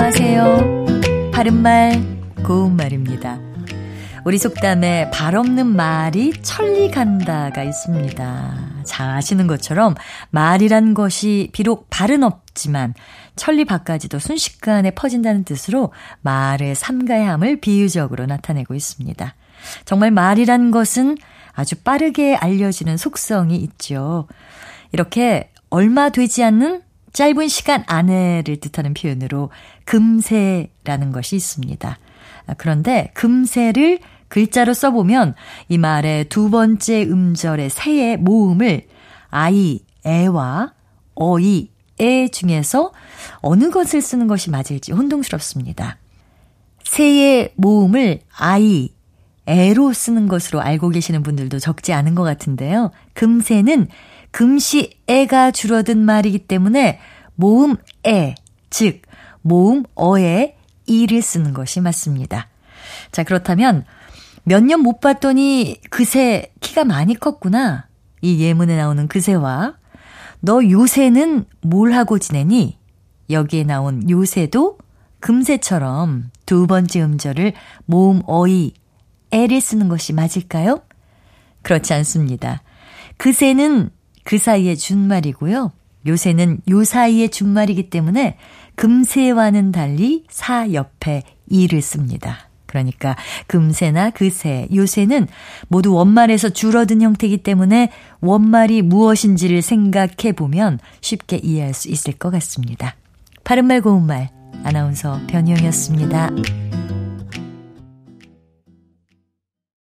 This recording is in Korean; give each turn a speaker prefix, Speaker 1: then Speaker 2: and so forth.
Speaker 1: 안녕하세요. 바른말, 고운말입니다. 우리 속담에 발 없는 말이 천리 간다가 있습니다. 잘 아시는 것처럼 말이란 것이 비록 발은 없지만 천리 밖까지도 순식간에 퍼진다는 뜻으로 말의 삼가함을 비유적으로 나타내고 있습니다. 정말 말이란 것은 아주 빠르게 알려지는 속성이 있죠. 이렇게 얼마 되지 않는 짧은 시간 안에를 뜻하는 표현으로 금세라는 것이 있습니다. 그런데 금세를 글자로 써보면 이 말의 두 번째 음절의 새의 모음을 아이, 애와 어이, 애 중에서 어느 것을 쓰는 것이 맞을지 혼동스럽습니다. 새의 모음을 아이, 애로 쓰는 것으로 알고 계시는 분들도 적지 않은 것 같은데요. 금세는 금시 애가 줄어든 말이기 때문에 모음 애, 즉 모음 어에 이를 쓰는 것이 맞습니다. 자, 그렇다면 몇 년 못 봤더니 그새 키가 많이 컸구나. 이 예문에 나오는 그새와 너 요새는 뭘 하고 지내니? 여기에 나온 요새도 금새처럼 두 번째 음절을 모음 어이, 애를 쓰는 것이 맞을까요? 그렇지 않습니다. 그새는 그 사이의 준말이고요. 요새는 요 사이의 준말이기 때문에 금새와는 달리 사 옆에 이를 씁니다. 그러니까 금세나 그새, 요새는 모두 원말에서 줄어든 형태이기 때문에 원말이 무엇인지를 생각해 보면 쉽게 이해할 수 있을 것 같습니다. 바른말 고운말 아나운서 변희영이었습니다.